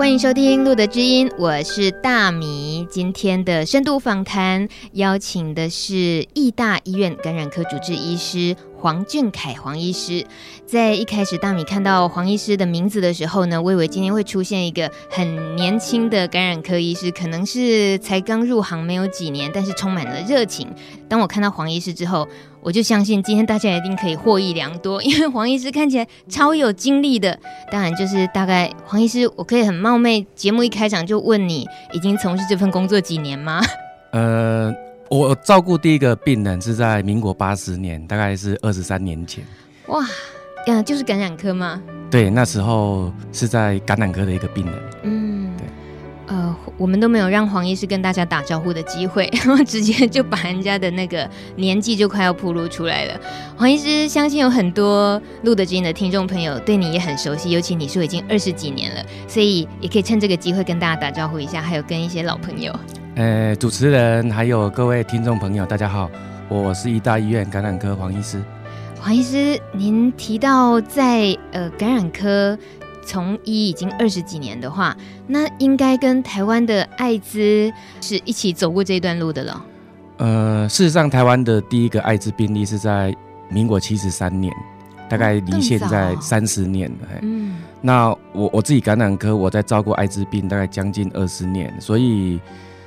欢迎收听《路德知音》，我是大米。今天的深度访谈邀请的是义大医院感染科主治医师黄俊凯黄医师。在一开始，大米看到黄医师的名字的时候呢，我以为今天会出现一个很年轻的感染科医师，可能是才刚入行没有几年，但是充满了热情。当我看到黄医师之后，我就相信今天大家一定可以获益良多，因为黄医师看起来超有精力的。当然，就是大概黄医师，我可以很冒昧，节目一开场就问你，已经从事这份工作几年吗？呃，我照顾第一个病人是在民国八十年，大概是二十三年前。哇，呀，就是感染科吗？对，那时候是在感染科的一个病人。嗯。呃，我们都没有让黄医师跟大家打招呼的机会，然 后直接就把人家的那个年纪就快要暴露出来了。黄医师，相信有很多露德知音的听众朋友对你也很熟悉，尤其你说已经二十几年了，所以也可以趁这个机会跟大家打招呼一下，还有跟一些老朋友。呃，主持人还有各位听众朋友，大家好，我是医大医院感染科黄医师。黄医师，您提到在呃感染科。从医已经二十几年的话，那应该跟台湾的艾滋是一起走过这一段路的了。呃，事实上，台湾的第一个艾滋病例是在民国七十三年，大概离现在三十年了。嗯，那我我自己感染科，我在照顾艾滋病大概将近二十年，所以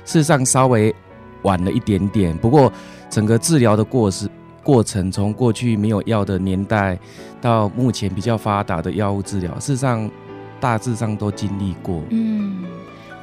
事实上稍微晚了一点点。不过，整个治疗的过程。过程从过去没有药的年代，到目前比较发达的药物治疗，事实上大致上都经历过。嗯，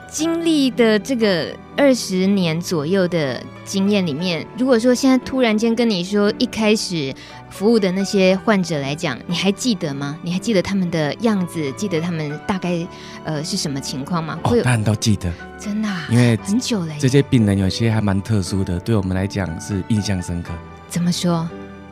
经历的这个二十年左右的经验里面，如果说现在突然间跟你说一开始服务的那些患者来讲，你还记得吗？你还记得他们的样子？记得他们大概呃是什么情况吗？哦，当然都记得，真的啊，因为很久了。这些病人有些还蛮特殊的，对我们来讲是印象深刻。怎么说？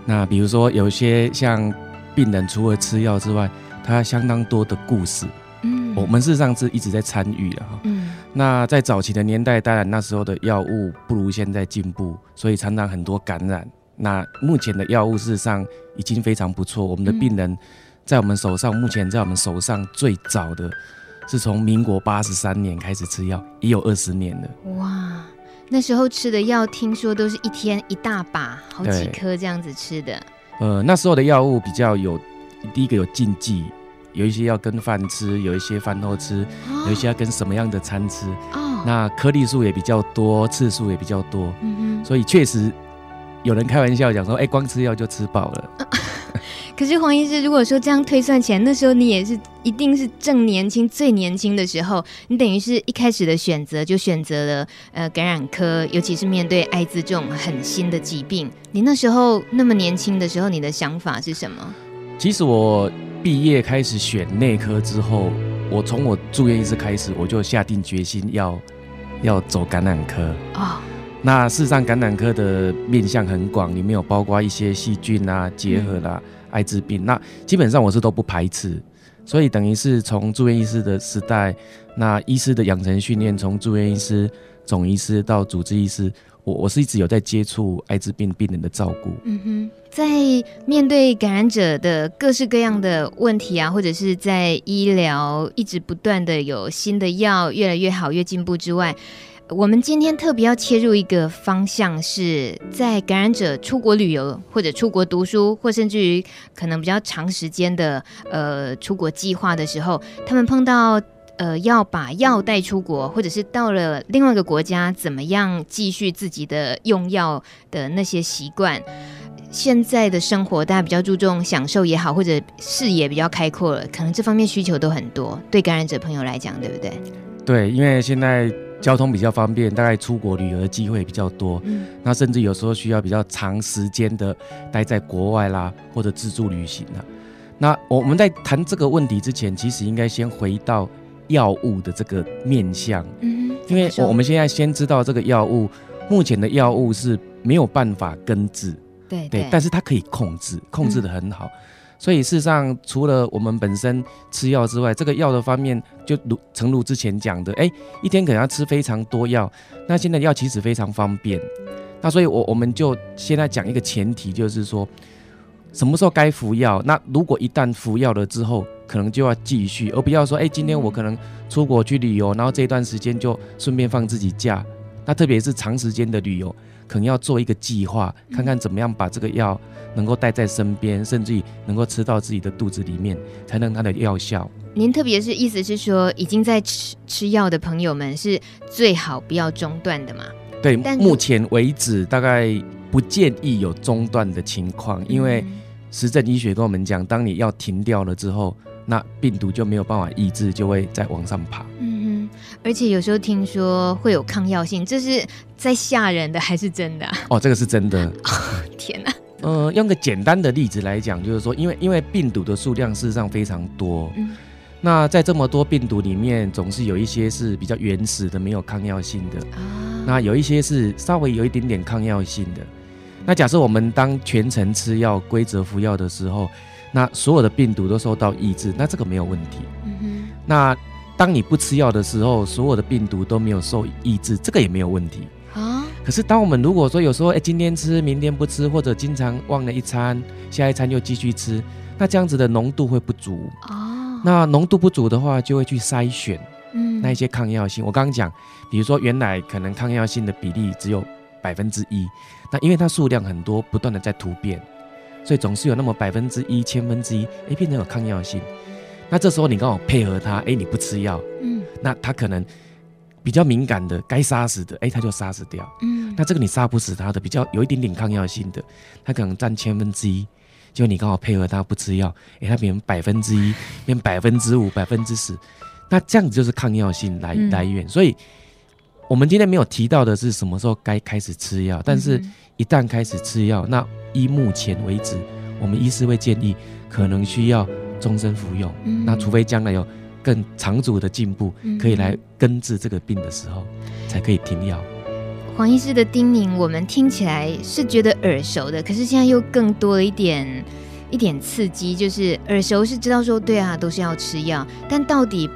那比如说，有些像病人，除了吃药之外，他相当多的故事。嗯，我们事实上是一直在参与的哈。嗯，那在早期的年代，当然那时候的药物不如现在进步，所以常常很多感染。那目前的药物事实上已经非常不错。我们的病人在我们手上，目前在我们手上最早的是从民国八十三年开始吃药，也有二十年了。哇！那时候吃的药，听说都是一天一大把，好几颗这样子吃的。呃，那时候的药物比较有，第一个有禁忌，有一些要跟饭吃，有一些饭后吃，哦、有一些要跟什么样的餐吃。哦。那颗粒数也比较多，次数也比较多。所以确实有人开玩笑讲说，哎、欸，光吃药就吃饱了。啊可是黄医师，如果说这样推算起来，那时候你也是一定是正年轻、最年轻的时候，你等于是一开始的选择就选择了呃感染科，尤其是面对艾滋这种很新的疾病。你那时候那么年轻的时候，你的想法是什么？其实我毕业开始选内科之后，我从我住院医师开始，我就下定决心要要走感染科啊。哦、那事实上，感染科的面向很广，里面有包括一些细菌啊、结核啦。嗯艾滋病，那基本上我是都不排斥，所以等于是从住院医师的时代，那医师的养成训练，从住院医师、总医师到主治医师，我我是一直有在接触艾滋病病人的照顾。嗯哼，在面对感染者的各式各样的问题啊，或者是在医疗一直不断的有新的药越来越好、越进步之外。我们今天特别要切入一个方向，是在感染者出国旅游，或者出国读书，或甚至于可能比较长时间的呃出国计划的时候，他们碰到呃要把药带出国，或者是到了另外一个国家，怎么样继续自己的用药的那些习惯。现在的生活大家比较注重享受也好，或者视野比较开阔了，可能这方面需求都很多。对感染者朋友来讲，对不对？对，因为现在。交通比较方便，大概出国旅游的机会比较多。嗯，那甚至有时候需要比较长时间的待在国外啦，或者自助旅行啦。那我们在谈这个问题之前，其实应该先回到药物的这个面向。嗯，因为我们现在先知道这个药物，目前的药物是没有办法根治，对对，但是它可以控制，控制的很好。嗯、所以事实上，除了我们本身吃药之外，这个药的方面，就如诚如之前讲的，哎，一天可能要吃非常多药。那现在药其实非常方便。那所以我，我我们就现在讲一个前提，就是说什么时候该服药。那如果一旦服药了之后，可能就要继续，而不要说，哎，今天我可能出国去旅游，然后这段时间就顺便放自己假。那特别是长时间的旅游，可能要做一个计划，看看怎么样把这个药能够带在身边，甚至于能够吃到自己的肚子里面，才能它的药效。您特别是意思是说，已经在吃吃药的朋友们是最好不要中断的嘛？对，目前为止大概不建议有中断的情况，因为实证医学跟我们讲，当你药停掉了之后，那病毒就没有办法抑制，就会再往上爬。而且有时候听说会有抗药性，这是在吓人的还是真的啊？哦，这个是真的。哦，天哪！呃，用个简单的例子来讲，就是说，因为因为病毒的数量事实上非常多，嗯，那在这么多病毒里面，总是有一些是比较原始的，没有抗药性的，哦，那有一些是稍微有一点点抗药性的。那假设我们当全程吃药、规则服药的时候，那所有的病毒都受到抑制，那这个没有问题。嗯哼，那。当你不吃药的时候，所有的病毒都没有受抑制，这个也没有问题啊。可是当我们如果说有时候，哎，今天吃，明天不吃，或者经常忘了一餐，下一餐又继续吃，那这样子的浓度会不足哦。那浓度不足的话，就会去筛选，嗯，那一些抗药性。我刚刚讲，比如说原来可能抗药性的比例只有百分之一，那因为它数量很多，不断的在突变，所以总是有那么百分之一、千分之一，哎，变成有抗药性。那这时候你刚好配合他，哎，你不吃药，嗯，那他可能比较敏感的，该杀死的，哎，他就杀死掉，嗯，那这个你杀不死他的，比较有一点点抗药性的，他可能占千分之一，就你刚好配合他不吃药，哎，他变成百分之一，变百分之五，百分之十，那这样子就是抗药性来来源。所以，我们今天没有提到的是什么时候该开始吃药，但是一旦开始吃药，那依目前为止，我们医师会建议可能需要。终身服用，嗯、那除非将来有更长足的进步，嗯、可以来根治这个病的时候，才可以停药。黄医师的叮咛，我们听起来是觉得耳熟的，可是现在又更多了一点一点刺激，就是耳熟是知道说，对啊，都是要吃药，但到底。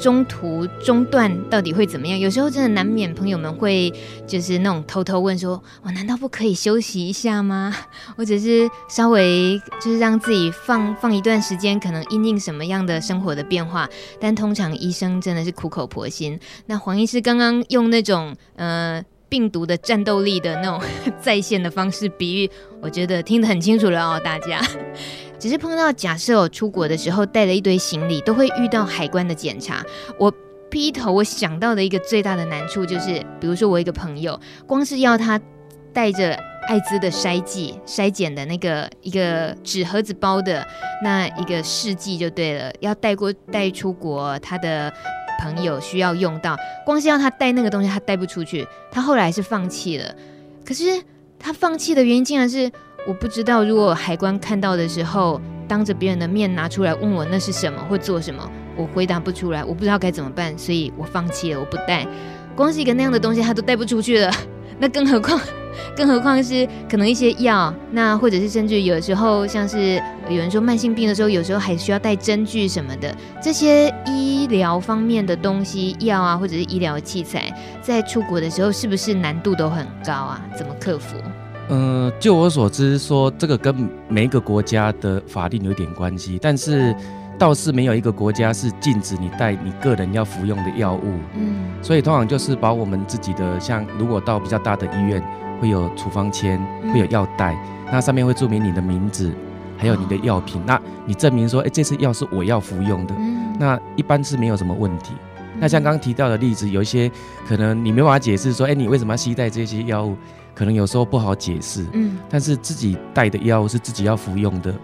中途中断到底会怎么样？有时候真的难免朋友们会就是那种偷偷问说：“我难道不可以休息一下吗？或者是稍微就是让自己放放一段时间，可能因应什么样的生活的变化？”但通常医生真的是苦口婆心。那黄医师刚刚用那种呃病毒的战斗力的那种 在线的方式比喻，我觉得听得很清楚了哦，大家。只是碰到假设我出国的时候带了一堆行李，都会遇到海关的检查。我劈头我想到的一个最大的难处就是，比如说我一个朋友，光是要他带着艾滋的筛剂筛检的那个一个纸盒子包的那一个试剂就对了，要带过带出国，他的朋友需要用到，光是要他带那个东西，他带不出去。他后来是放弃了，可是他放弃的原因竟然是。我不知道，如果海关看到的时候，当着别人的面拿出来问我那是什么或做什么，我回答不出来，我不知道该怎么办，所以我放弃了，我不带。光是一个那样的东西，他都带不出去了，那更何况，更何况是可能一些药，那或者是甚至有时候像是有人说慢性病的时候，有时候还需要带针具什么的，这些医疗方面的东西，药啊或者是医疗器材，在出国的时候是不是难度都很高啊？怎么克服？嗯，就我所知，说这个跟每一个国家的法令有点关系，但是倒是没有一个国家是禁止你带你个人要服用的药物。嗯，所以通常就是把我们自己的，像如果到比较大的医院，会有处方签，会有药袋，那上面会注明你的名字，还有你的药品。那你证明说，哎，这次药是我要服用的，那一般是没有什么问题。那像刚刚提到的例子，有一些可能你没办法解释说，哎，你为什么要携带这些药物？可能有时候不好解释，嗯，但是自己带的药物是自己要服用的，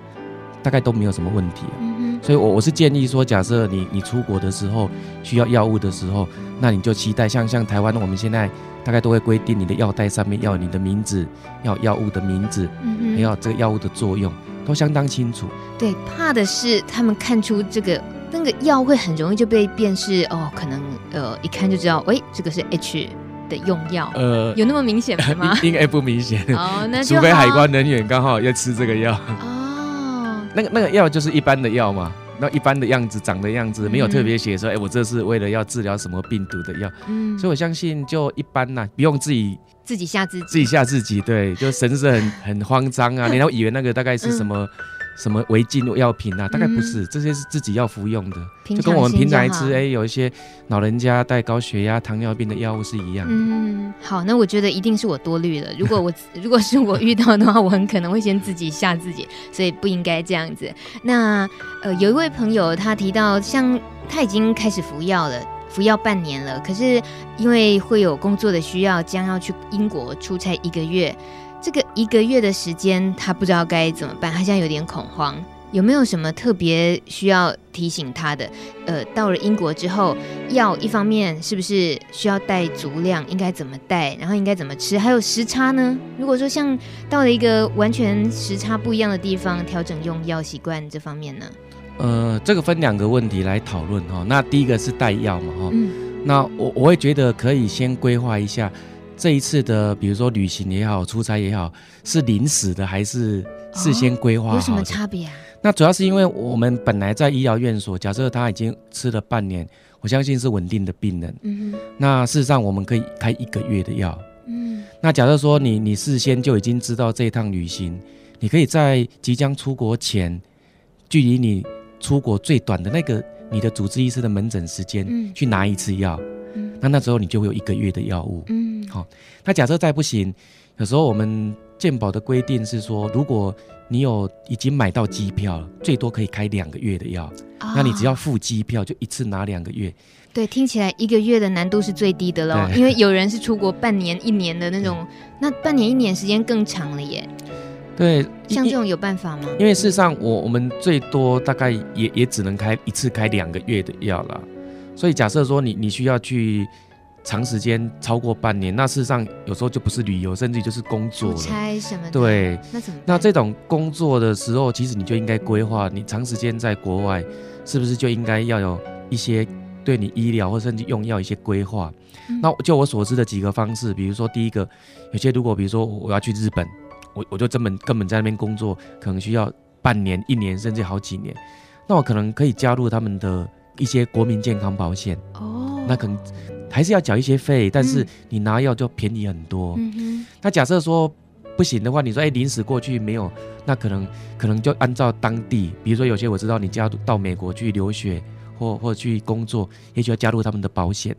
大概都没有什么问题啊。嗯哼，所以我我是建议说，假设你你出国的时候需要药物的时候，那你就期待，像像台湾我们现在大概都会规定你的药袋上面要你的名字，要药物的名字，嗯哼，还有这个药物的作用都相当清楚。对，怕的是他们看出这个那个药会很容易就被辨识哦，可能呃一看就知道，喂，这个是 H。的用药？呃，有那么明显吗？应该不明显。哦，那除非海关人员刚好要吃这个药。哦，那个那个药就是一般的药嘛。那一般的样子，长的样子，没有特别写说，哎、嗯欸，我这是为了要治疗什么病毒的药。嗯，所以我相信就一般呐，不用自己自己吓自己，自己吓自己，对，就神是很 很慌张啊，然后以为那个大概是什么。嗯什么违禁药品啊？大概不是，嗯、这些是自己要服用的，就跟我们平常吃，哎，有一些老人家带高血压、糖尿病的药物是一样的。嗯，好，那我觉得一定是我多虑了。如果我 如果是我遇到的话，我很可能会先自己吓自己，所以不应该这样子。那呃，有一位朋友他提到，像他已经开始服药了，服药半年了，可是因为会有工作的需要，将要去英国出差一个月。这个一个月的时间，他不知道该怎么办，他现在有点恐慌。有没有什么特别需要提醒他的？呃，到了英国之后，药一方面是不是需要带足量？应该怎么带？然后应该怎么吃？还有时差呢？如果说像到了一个完全时差不一样的地方，调整用药习惯这方面呢？呃，这个分两个问题来讨论哈。那第一个是带药嘛哈。嗯。那我我会觉得可以先规划一下。这一次的，比如说旅行也好，出差也好，是临时的还是事先规划？有什么差别啊？那主要是因为我们本来在医疗院所，假设他已经吃了半年，我相信是稳定的病人。嗯哼。那事实上我们可以开一个月的药。嗯。那假设说你你事先就已经知道这一趟旅行，你可以在即将出国前，距离你出国最短的那个你的主治医师的门诊时间，去拿一次药。嗯。那那时候你就会有一个月的药物。嗯。好，那假设再不行，有时候我们健保的规定是说，如果你有已经买到机票了，最多可以开两个月的药，哦、那你只要付机票就一次拿两个月。对，听起来一个月的难度是最低的喽，因为有人是出国半年、一年的那种，那半年、一年时间更长了耶。对，像这种有办法吗？因为事实上，我我们最多大概也也只能开一次开两个月的药了，所以假设说你你需要去。长时间超过半年，那事实上有时候就不是旅游，甚至就是工作了。出差什么的。对，那怎么？那这种工作的时候，其实你就应该规划，你长时间在国外，是不是就应该要有一些对你医疗或甚至用药一些规划？嗯、那就我所知的几个方式，比如说第一个，有些如果比如说我要去日本，我我就根本根本在那边工作，可能需要半年、一年甚至好几年，那我可能可以加入他们的一些国民健康保险。哦，那可能。还是要缴一些费，但是你拿药就便宜很多。嗯哼。那假设说不行的话，你说哎，临时过去没有，那可能可能就按照当地，比如说有些我知道你加入到美国去留学或或去工作，也许要加入他们的保险。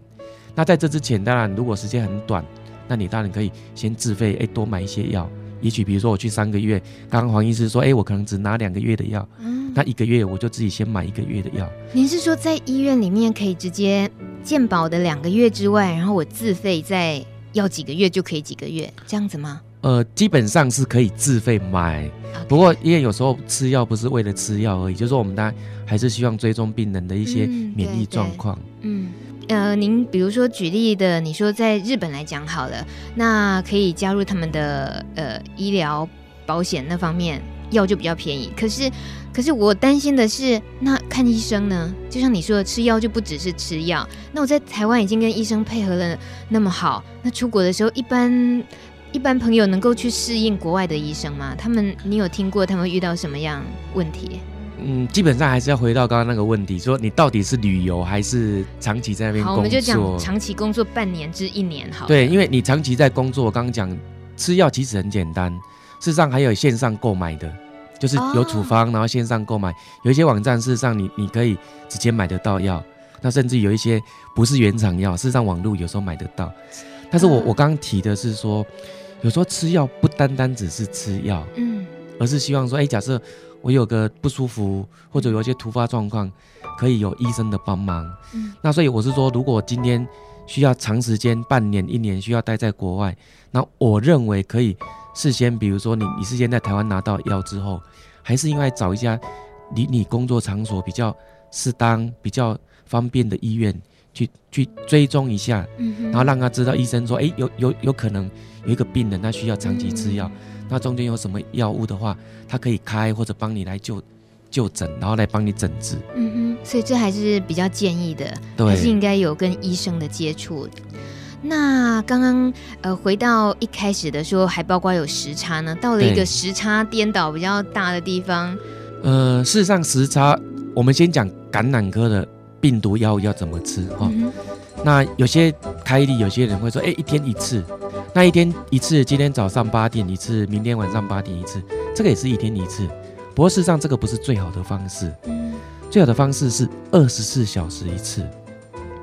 那在这之前，当然如果时间很短，那你当然可以先自费，哎，多买一些药。也许比如说我去三个月，刚刚黄医师说，哎，我可能只拿两个月的药，嗯，那一个月我就自己先买一个月的药。您是说在医院里面可以直接健保的两个月之外，然后我自费再要几个月就可以几个月这样子吗？呃，基本上是可以自费买.不过因为有时候吃药不是为了吃药而已，就是说我们当然还是希望追踪病人的一些免疫状况。嗯。呃，您比如说举例的，你说在日本来讲好了，那可以加入他们的呃医疗保险那方面，药就比较便宜。可是，可是我担心的是，那看医生呢？就像你说的，吃药就不只是吃药。那我在台湾已经跟医生配合了那么好，那出国的时候，一般一般朋友能够去适应国外的医生吗？他们，你有听过他们遇到什么样问题？嗯，基本上还是要回到刚刚那个问题，说你到底是旅游还是长期在那边工作？好，我们就讲长期工作半年至一年好。对，因为你长期在工作，我刚刚讲吃药其实很简单，事实上还有线上购买的，就是有处方，然后线上购买，有一些网站事实上你你可以直接买得到药，那甚至有一些不是原厂药，事实上网络有时候买得到。但是我我刚刚提的是说，有时候吃药不单单只是吃药，嗯，而是希望说，哎，假设。我有个不舒服，或者有一些突发状况，可以有医生的帮忙。嗯，那所以我是说，如果今天需要长时间，半年、一年需要待在国外，那我认为可以事先，比如说你你事先在台湾拿到药之后，还是应该找一家离你工作场所比较适当、比较方便的医院去 去追踪一下，嗯，然后让他知道医生说，哎，有有有可能有一个病人他需要长期吃药。嗯那中间有什么药物的话，他可以开或者帮你来就就诊，然后来帮你诊治。嗯哼，所以这还是比较建议的，对还是应该有跟医生的接触。那刚刚呃回到一开始的时候，还包括有时差呢，到了一个时差颠倒比较大的地方。呃，事实上时差，我们先讲感染科的病毒药物要怎么吃哈。嗯、那有些开立，有些人会说，哎，一天一次，那一天一次，今天早上八点一次，明天晚上八点一次，这个也是一天一次。不过事实上，这个不是最好的方式。嗯，最好的方式是二十四小时一次。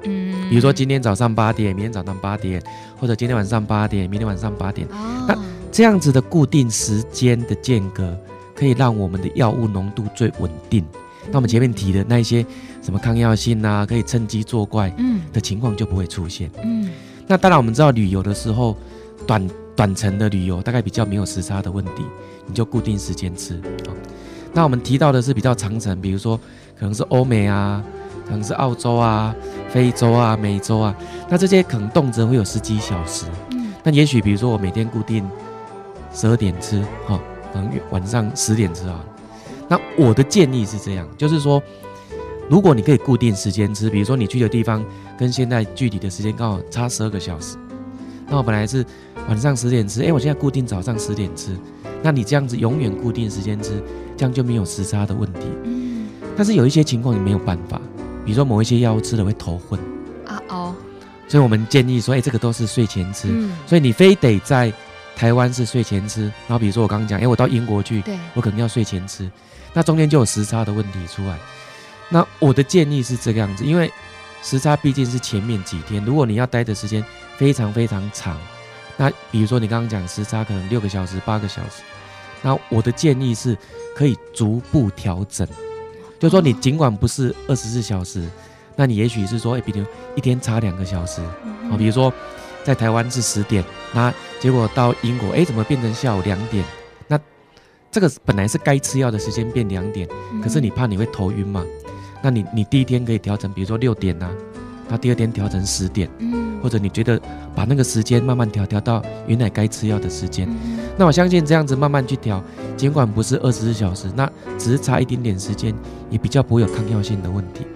嗯，比如说今天早上八点，明天早上八点，或者今天晚上八点，明天晚上八点。哦，那这样子的固定时间的间隔，可以让我们的药物浓度最稳定。那我们前面提的那一些什么抗药性啊，可以趁机作怪，嗯，的情况就不会出现。嗯，那当然我们知道旅游的时候，短短程的旅游大概比较没有时差的问题，你就固定时间吃啊。那我们提到的是比较长程，比如说可能是欧美啊。可能是澳洲啊、非洲啊、美洲啊，那这些可能动辄会有十几小时。嗯，那也许比如说我每天固定十二点吃，哈，可能晚上十点吃啊。那我的建议是这样，就是说，如果你可以固定时间吃，比如说你去的地方跟现在具体的时间刚好差十二个小时，那我本来是晚上十点吃，哎，我现在固定早上十点吃，那你这样子永远固定时间吃，这样就没有时差的问题。嗯，但是有一些情况你没有办法。比如说某一些药物吃了会头昏啊哦，所以我们建议说，哎，这个都是睡前吃。嗯，所以你非得在台湾是睡前吃，然后比如说我刚刚讲，哎，我到英国去，对，我可能要睡前吃，那中间就有时差的问题出来。那我的建议是这个样子，因为时差毕竟是前面几天，如果你要待的时间非常非常长，那比如说你刚刚讲时差可能六个小时、八个小时，那我的建议是可以逐步调整。就说你尽管不是二十四小时，那你也许是说，哎，比如一天差两个小时，啊，比如说在台湾是十点，那结果到英国，哎，怎么变成下午两点？那这个本来是该吃药的时间变两点，可是你怕你会头晕嘛？那你你第一天可以调整，比如说六点呐，那第二天调成十点，或者你觉得把那个时间慢慢调调到原来该吃药的时间，那我相信这样子慢慢去调。尽管不是二十四小时，那只是差一点点时间，也比较不会有抗药性的问题。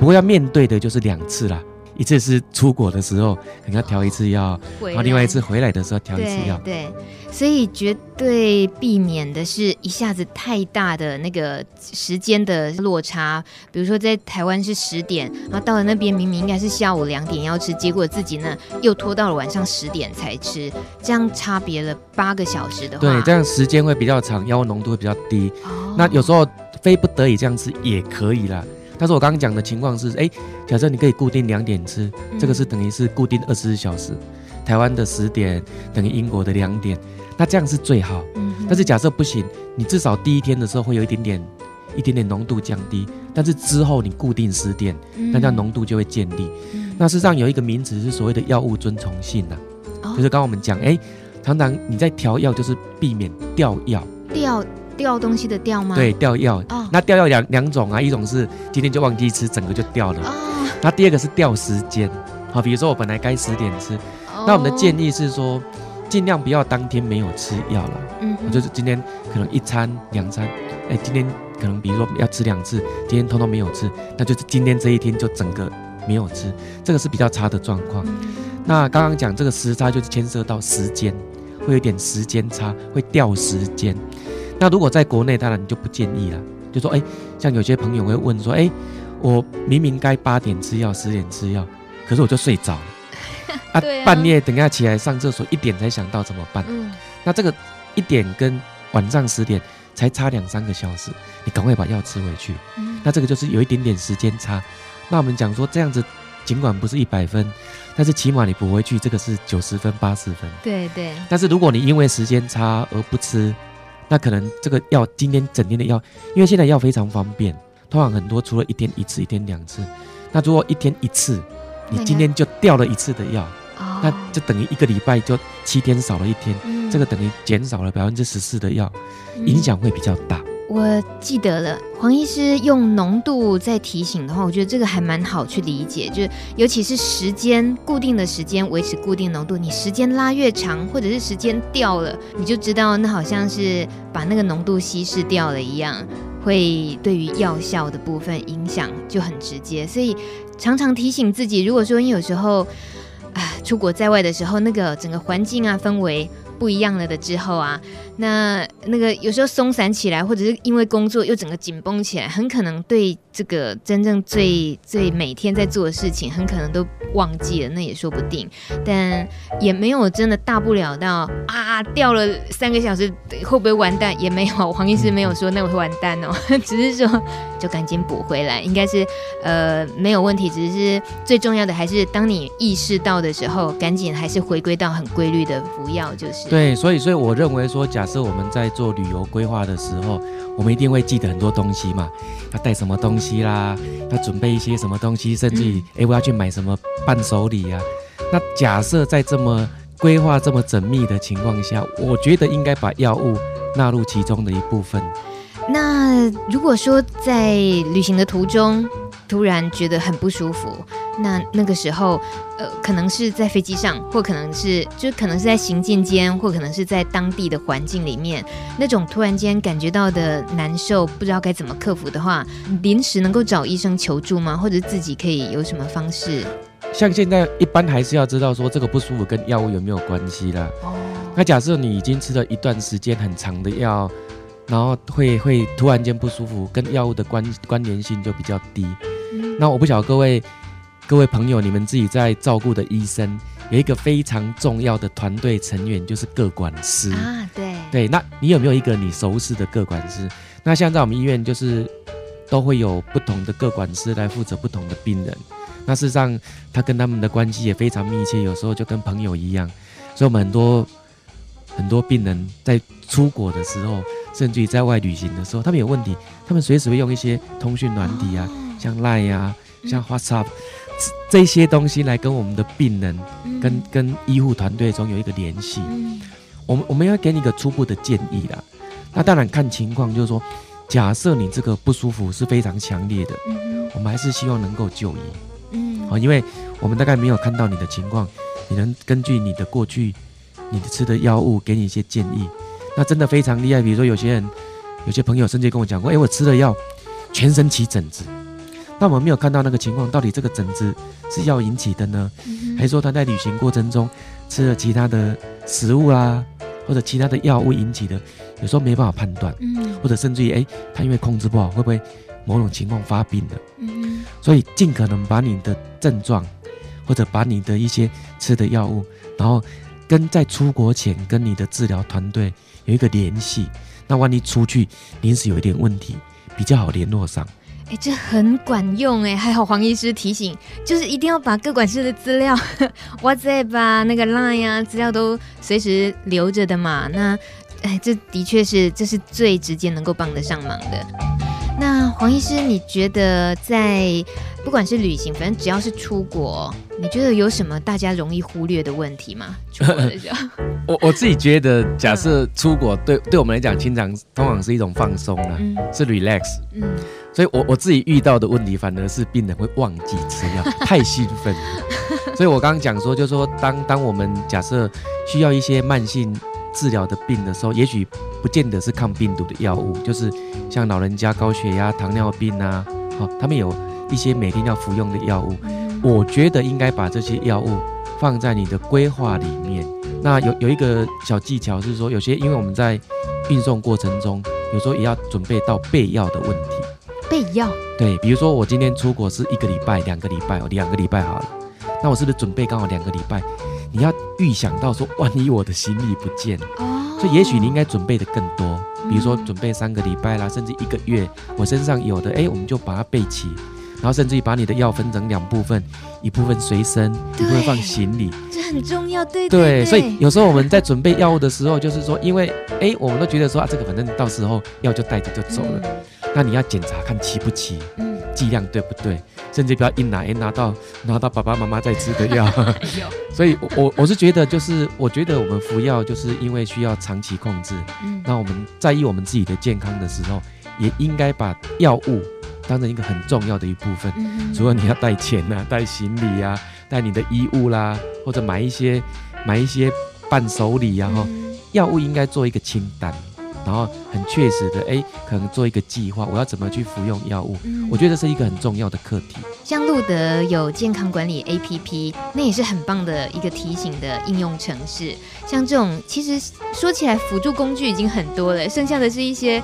不过要面对的就是两次啦。一次是出国的时候，可能要调一次药，然后另外一次回来的时候调一次药。对，所以绝对避免的是一下子太大的那个时间的落差。比如说在台湾是十点，然后到了那边明明应该是下午两点要吃，结果自己呢又拖到了晚上十点才吃，这样差别了八个小时的话，对，这样时间会比较长，药物浓度会比较低。哦，那有时候非不得已这样吃也可以啦。但是我刚刚讲的情况是，哎、欸，假设你可以固定两点吃，嗯、这个是等于是固定二十四小时，台湾的十点等于英国的两点，那这样是最好。嗯、但是假设不行，你至少第一天的时候会有一点点、一点点浓度降低，但是之后你固定十点，那这样浓度就会建立。嗯、那事实上有一个名词是所谓的药物遵从性呐、啊，哦、就是刚刚我们讲，哎、欸，常常你在调药就是避免掉药。掉。掉东西的掉吗？对，掉药。哦，那掉药两两种啊，一种是今天就忘记吃，整个就掉了。哦，那第二个是掉时间。好，比如说我本来该十点吃，哦，那我们的建议是说，尽量不要当天没有吃药了。嗯哼，就是今天可能一餐两餐，哎，今天可能比如说要吃两次，今天通通没有吃，那就是今天这一天就整个没有吃，这个是比较差的状况。嗯，那刚刚讲这个时差就是牵涉到时间，会有点时间差，会掉时间。那如果在国内，当然你就不建议了。就说，哎、欸，像有些朋友会问说，哎、欸，我明明该八点吃药，十点吃药，可是我就睡着了 啊，啊半夜等下起来上厕所，一点才想到怎么办？嗯，那这个一点跟晚上十点才差两三个小时，你赶快把药吃回去。嗯，那这个就是有一点点时间差。那我们讲说这样子，尽管不是一百分，但是起码你补回去，这个是九十分、八十分。对对。但是如果你因为时间差而不吃，那可能这个药今天整天的药，因为现在药非常方便，通常很多除了一天一次、一天两次，那如果一天一次，你今天就掉了一次的药，那就等于一个礼拜就七天少了一天，嗯、这个等于减少了百分之十四的药，影响会比较大。我记得了，黄医师用浓度在提醒的话，我觉得这个还蛮好去理解，就是尤其是时间固定的时间维持固定浓度，你时间拉越长，或者是时间掉了，你就知道那好像是把那个浓度稀释掉了一样，会对于药效的部分影响就很直接，所以常常提醒自己，如果说你有时候。啊出国在外的时候，那个整个环境啊氛围不一样了的之后啊。那那个有时候松散起来，或者是因为工作又整个紧绷起来，很可能对这个真正最最每天在做的事情，很可能都忘记了，那也说不定。但也没有真的大不了到啊掉了三个小时会不会完蛋？也没有，黄医师没有说那会完蛋哦，只是说就赶紧补回来，应该是呃没有问题。只是最重要的还是当你意识到的时候，赶紧还是回归到很规律的服药就是。对，所以所以我认为说假。设我们在做旅游规划的时候，我们一定会记得很多东西嘛，要带什么东西啦，要准备一些什么东西，甚至于，哎、欸，我要去买什么伴手礼啊。那假设在这么规划这么缜密的情况下，我觉得应该把药物纳入其中的一部分。那如果说在旅行的途中，突然觉得很不舒服，那那个时候，呃，可能是在飞机上，或可能是就可能是在行进间，或可能是在当地的环境里面，那种突然间感觉到的难受，不知道该怎么克服的话，临时能够找医生求助吗？或者自己可以有什么方式？像现在一般还是要知道说这个不舒服跟药物有没有关系啦。哦。那假设你已经吃了一段时间很长的药，然后会会突然间不舒服，跟药物的关关联性就比较低。那我不晓得各位各位朋友，你们自己在照顾的医生有一个非常重要的团队成员，就是各管师啊。对对，那你有没有一个你熟悉的各管师？那像在我们医院，就是都会有不同的各管师来负责不同的病人。那事实上，他跟他们的关系也非常密切，有时候就跟朋友一样。所以，我们很多很多病人在出国的时候，甚至于在外旅行的时候，他们有问题，他们随时会用一些通讯软体啊。哦像 Line 呀、啊，像 WhatsApp、嗯、这些东西来跟我们的病人、嗯、跟跟医护团队中有一个联系。嗯、我们我们要给你一个初步的建议啦。那当然看情况，就是说，假设你这个不舒服是非常强烈的，嗯、我们还是希望能够就医。嗯，好，因为我们大概没有看到你的情况，你能根据你的过去，你的吃的药物给你一些建议。那真的非常厉害，比如说有些人，有些朋友甚至跟我讲过，哎，我吃了药，全身起疹子。那我们没有看到那个情况，到底这个疹子是药引起的呢，嗯、还是说他在旅行过程中吃了其他的食物啊，或者其他的药物引起的？有时候没办法判断，嗯，或者甚至于哎，他因为控制不好，会不会某种情况发病了？嗯，所以尽可能把你的症状，或者把你的一些吃的药物，然后跟在出国前跟你的治疗团队有一个联系，那万一出去临时有一点问题，比较好联络上。哎，这很管用哎，还好黄医师提醒，就是一定要把各管事的资料，WhatsApp 啊，那个 Line 啊，资料都随时留着的嘛。那，哎，这的确是，这是最直接能够帮得上忙的。那黄医师，你觉得在不管是旅行，反正只要是出国，你觉得有什么大家容易忽略的问题吗？出国的时候，我我自己觉得，假设出国对对我们来讲，经常通常是一种放松啊，嗯、是 relax，嗯。所以我，我我自己遇到的问题，反而是病人会忘记吃药，太兴奋。所以我刚刚讲说，就是说当，当当我们假设需要一些慢性治疗的病的时候，也许不见得是抗病毒的药物，就是像老人家高血压、糖尿病啊，好，他们有一些每天要服用的药物。我觉得应该把这些药物放在你的规划里面。那有有一个小技巧是说，有些因为我们在运送过程中，有时候也要准备到备药的问题。备药对，比如说我今天出国是一个礼拜、两个礼拜哦，两个礼拜好了，那我是不是准备刚好两个礼拜？你要预想到说，万一我的行李不见，哦，所以也许你应该准备的更多，比如说准备三个礼拜啦，甚至一个月，我身上有的，哎，我们就把它备齐，然后甚至于把你的药分成两部分，一部分随身，一部分放行李，这很重要，对对，对，对。所以有时候我们在准备药物的时候，就是说，因为哎，我们都觉得说啊，这个反正到时候药就带着就走了。嗯。那你要检查看齐不齐，嗯，剂量对不对？甚至不要一拿一拿到拿到爸爸妈妈在吃的药。所以我，我我是觉得，就是我觉得我们服药，就是因为需要长期控制。嗯，那我们在意我们自己的健康的时候，也应该把药物当成一个很重要的一部分。嗯，除了你要带钱呐、啊，带行李啊，带你的衣物啦，或者买一些买一些伴手礼啊，哈，药物应该做一个清单。然后很确实的，哎，可能做一个计划，我要怎么去服用药物？嗯，我觉得这是一个很重要的课题。像路德有健康管理 APP，那也是很棒的一个提醒的应用程式。像这种，其实说起来辅助工具已经很多了，剩下的是一些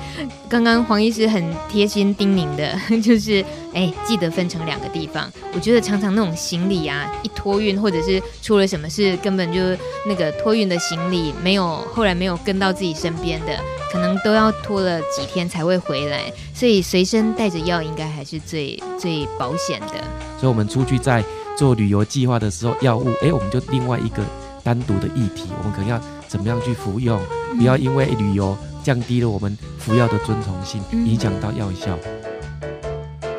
刚刚黄医师很贴心叮咛的，就是哎，记得分成两个地方。我觉得常常那种行李啊，一托运或者是出了什么事，根本就那个托运的行李没有，后来没有跟到自己身边的。可能都要拖了几天才会回来，所以随身带着药应该还是最最保险的。所以，我们出去在做旅游计划的时候，药物，哎，我们就另外一个单独的议题，我们可能要怎么样去服用，不要因为旅游降低了我们服药的遵从性，影响到药效。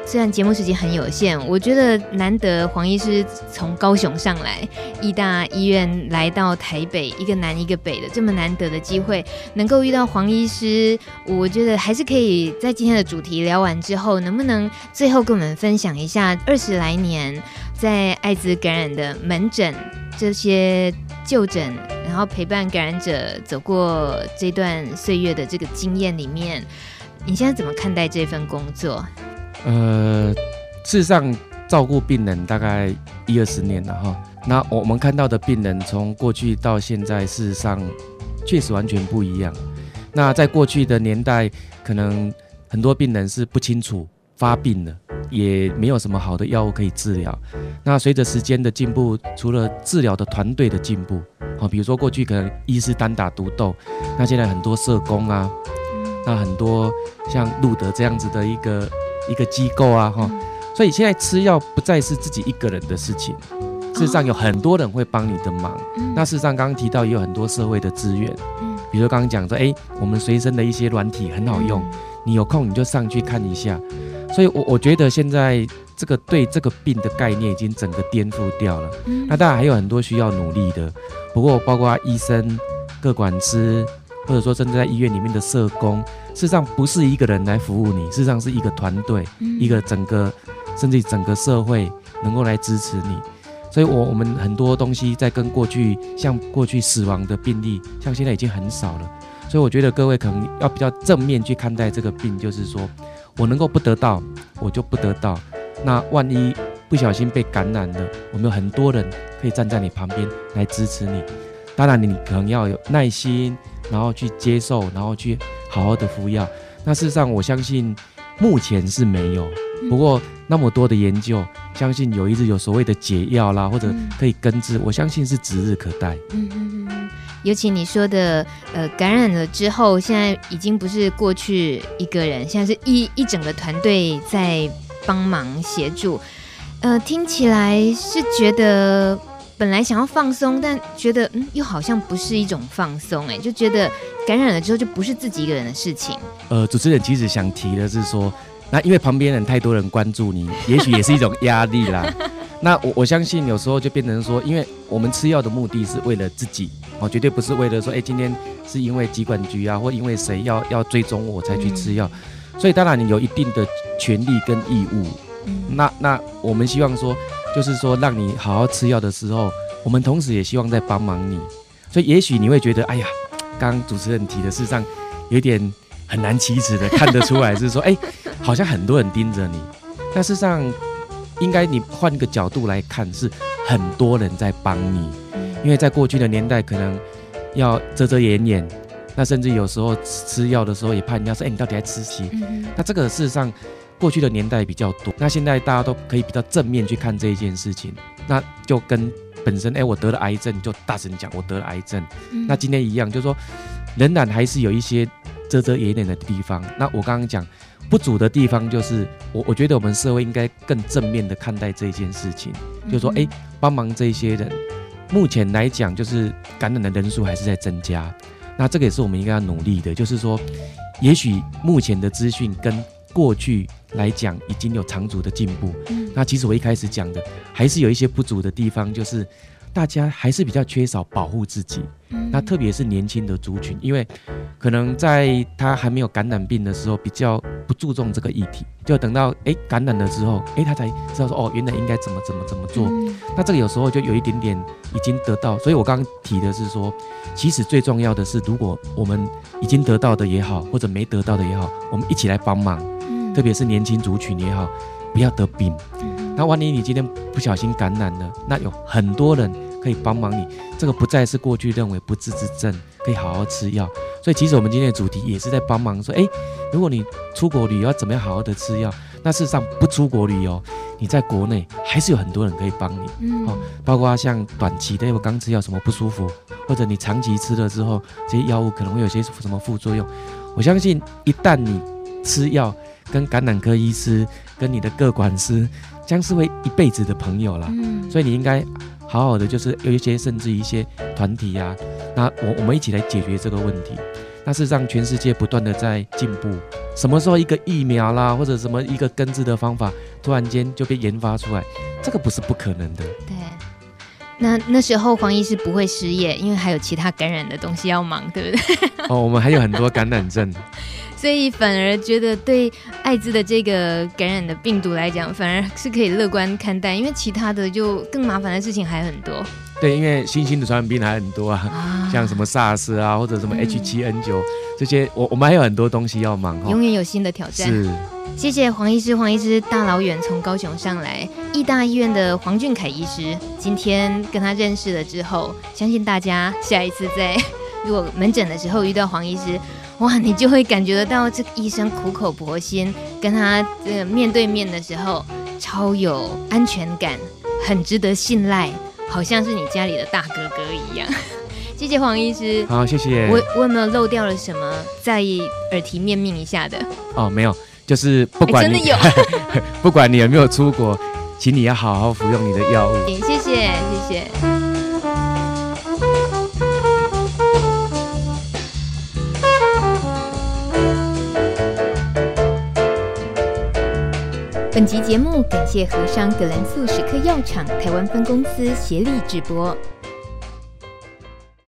虽然节目时间很有限，我觉得难得黄医师从高雄上来，医大医院来到台北，一个南一个北的这么难得的机会，能够遇到黄医师，我觉得还是可以在今天的主题聊完之后，能不能最后跟我们分享一下二十来年在艾滋感染的门诊这些就诊，然后陪伴感染者走过这段岁月的这个经验里面，你现在怎么看待这份工作？呃，事实上，照顾病人大概一二十年了哈。那我们看到的病人，从过去到现在，事实上确实完全不一样。那在过去的年代，可能很多病人是不清楚发病了，也没有什么好的药物可以治疗。那随着时间的进步，除了治疗的团队的进步，好，比如说过去可能医师单打独斗，那现在很多社工啊，那很多像路德这样子的一个。一个机构啊，哈，所以现在吃药不再是自己一个人的事情，事实上有很多人会帮你的忙。那事实上刚刚提到也有很多社会的资源，比如说刚刚讲说，哎，我们随身的一些软体很好用，你有空你就上去看一下。所以我我觉得现在这个对这个病的概念已经整个颠覆掉了。那当然还有很多需要努力的，不过包括医生、各管师，或者说甚至在医院里面的社工。事实上不是一个人来服务你，事实上是一个团队，一个整个，甚至整个社会能够来支持你。所以，我我们很多东西在跟过去，像过去死亡的病例，像现在已经很少了。所以，我觉得各位可能要比较正面去看待这个病，就是说我能够不得到，我就不得到。那万一不小心被感染了，我们有很多人可以站在你旁边来支持你。当然，你可能要有耐心，然后去接受，然后去。好好的服药，那事实上我相信目前是没有，不过那么多的研究，相信有一日有所谓的解药啦，或者可以根治，我相信是指日可待。嗯嗯嗯，尤其你说的，呃，感染了之后，现在已经不是过去一个人，现在是一一整个团队在帮忙协助，呃，听起来是觉得。本来想要放松，但觉得嗯，又好像不是一种放松，哎，就觉得感染了之后就不是自己一个人的事情。呃，主持人其实想提的是说，那因为旁边人太多人关注你，也许也是一种压力啦。那我我相信有时候就变成说，因为我们吃药的目的是为了自己，哦，绝对不是为了说，哎，今天是因为疾管局啊，或因为谁要要追踪我才去吃药，嗯、所以当然你有一定的权利跟义务。嗯、那那我们希望说。就是说，让你好好吃药的时候，我们同时也希望在帮忙你。所以，也许你会觉得，哎呀，刚刚主持人提的，事实上有点很难启齿的，看得出来是说，哎，好像很多人盯着你。但事实上，应该你换个角度来看，是很多人在帮你。因为在过去的年代，可能要遮遮掩掩，那甚至有时候吃药的时候，也怕人家说，哎，你到底在吃西？那这个事实上。过去的年代比较多，那现在大家都可以比较正面去看这一件事情，那就跟本身哎，我得了癌症就大声讲我得了癌症，嗯、那今天一样，就是说仍然还是有一些遮遮掩掩的地方。那我刚刚讲不足的地方，就是我我觉得我们社会应该更正面的看待这件事情，就是说哎，帮忙这些人，目前来讲就是感染的人数还是在增加，那这个也是我们应该要努力的，就是说也许目前的资讯跟过去来讲已经有长足的进步，嗯，那其实我一开始讲的还是有一些不足的地方，就是大家还是比较缺少保护自己，嗯，那特别是年轻的族群，因为可能在他还没有感染病的时候，比较不注重这个议题，就等到哎感染了之后，哎他才知道说哦，原来应该怎么怎么怎么做。嗯、那这个有时候就有一点点已经得到，所以我刚刚提的是说，其实最重要的是，如果我们已经得到的也好，或者没得到的也好，我们一起来帮忙，嗯、特别是年轻族群也好，不要得病。嗯、那万一你今天不小心感染了，那有很多人可以帮忙你，这个不再是过去认为不治之症，可以好好吃药。所以其实我们今天的主题也是在帮忙说，诶，如果你出国旅游要怎么样好好的吃药？那事实上不出国旅游，你在国内还是有很多人可以帮你，嗯，哦，包括像短期的，我刚吃药什么不舒服，或者你长期吃了之后，这些药物可能会有些什么副作用。我相信一旦你吃药，跟感染科医师跟你的各管师将是会一辈子的朋友了，嗯，所以你应该好好的，就是有一些甚至一些团体呀，啊。那我我们一起来解决这个问题。那是让全世界不断的在进步。什么时候一个疫苗啦，或者什么一个根治的方法，突然间就被研发出来，这个不是不可能的。对。那那时候黄医师不会失业，因为还有其他感染的东西要忙，对不对？哦，我们还有很多感染症。所以反而觉得对艾滋的这个感染的病毒来讲，反而是可以乐观看待，因为其他的就更麻烦的事情还很多。对，因为新兴的传染病还很多啊，啊像什么 SARS 啊，或者什么 H7N9、嗯、这些，我我们还有很多东西要忙。永远有新的挑战。是，谢谢黄医师，黄医师大老远从高雄上来，义大医院的黄俊凯医师，今天跟他认识了之后，相信大家下一次在如果门诊的时候遇到黄医师，哇，你就会感觉得到这个医生苦口婆心，跟他这个面对面的时候超有安全感，很值得信赖。好像是你家里的大哥哥一样，谢谢黄医师。好，谢谢。我我有没有漏掉了什么？在意耳提面命一下的？哦，没有，就是不管你、欸、真的有，不管你有没有出国，请你要好好服用你的药物。谢谢，谢谢。本集节目感谢和商葛兰素史克药厂台湾分公司协力直播。